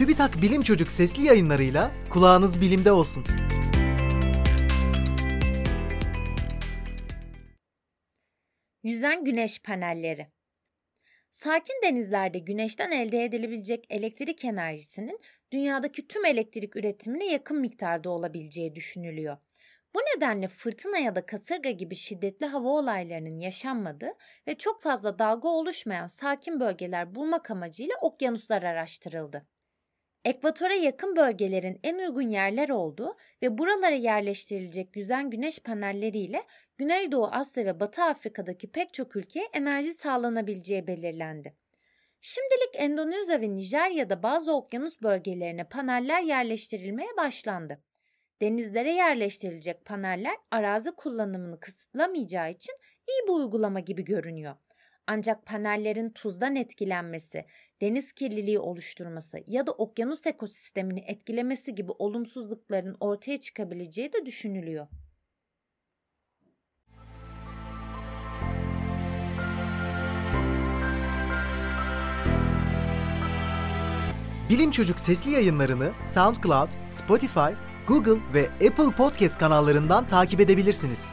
TÜBİTAK Bilim Çocuk sesli yayınlarıyla kulağınız bilimde olsun. Yüzen güneş panelleri. Sakin denizlerde güneşten elde edilebilecek elektrik enerjisinin dünyadaki tüm elektrik üretimine yakın miktarda olabileceği düşünülüyor. Bu nedenle fırtına ya da kasırga gibi şiddetli hava olaylarının yaşanmadığı ve çok fazla dalga oluşmayan sakin bölgeler bulmak amacıyla okyanuslar araştırıldı. Ekvatora yakın bölgelerin en uygun yerler olduğu ve buralara yerleştirilecek yüzen güneş panelleriyle Güneydoğu Asya ve Batı Afrika'daki pek çok ülkeye enerji sağlanabileceği belirlendi. Şimdilik Endonezya ve Nijerya'da bazı okyanus bölgelerine paneller yerleştirilmeye başlandı. Denizlere yerleştirilecek paneller arazi kullanımını kısıtlamayacağı için iyi bir uygulama gibi görünüyor. Ancak panellerin tuzdan etkilenmesi, deniz kirliliği oluşturması ya da okyanus ekosistemini etkilemesi gibi olumsuzlukların ortaya çıkabileceği de düşünülüyor. Bilim Çocuk sesli yayınlarını SoundCloud, Spotify, Google ve Apple Podcast kanallarından takip edebilirsiniz.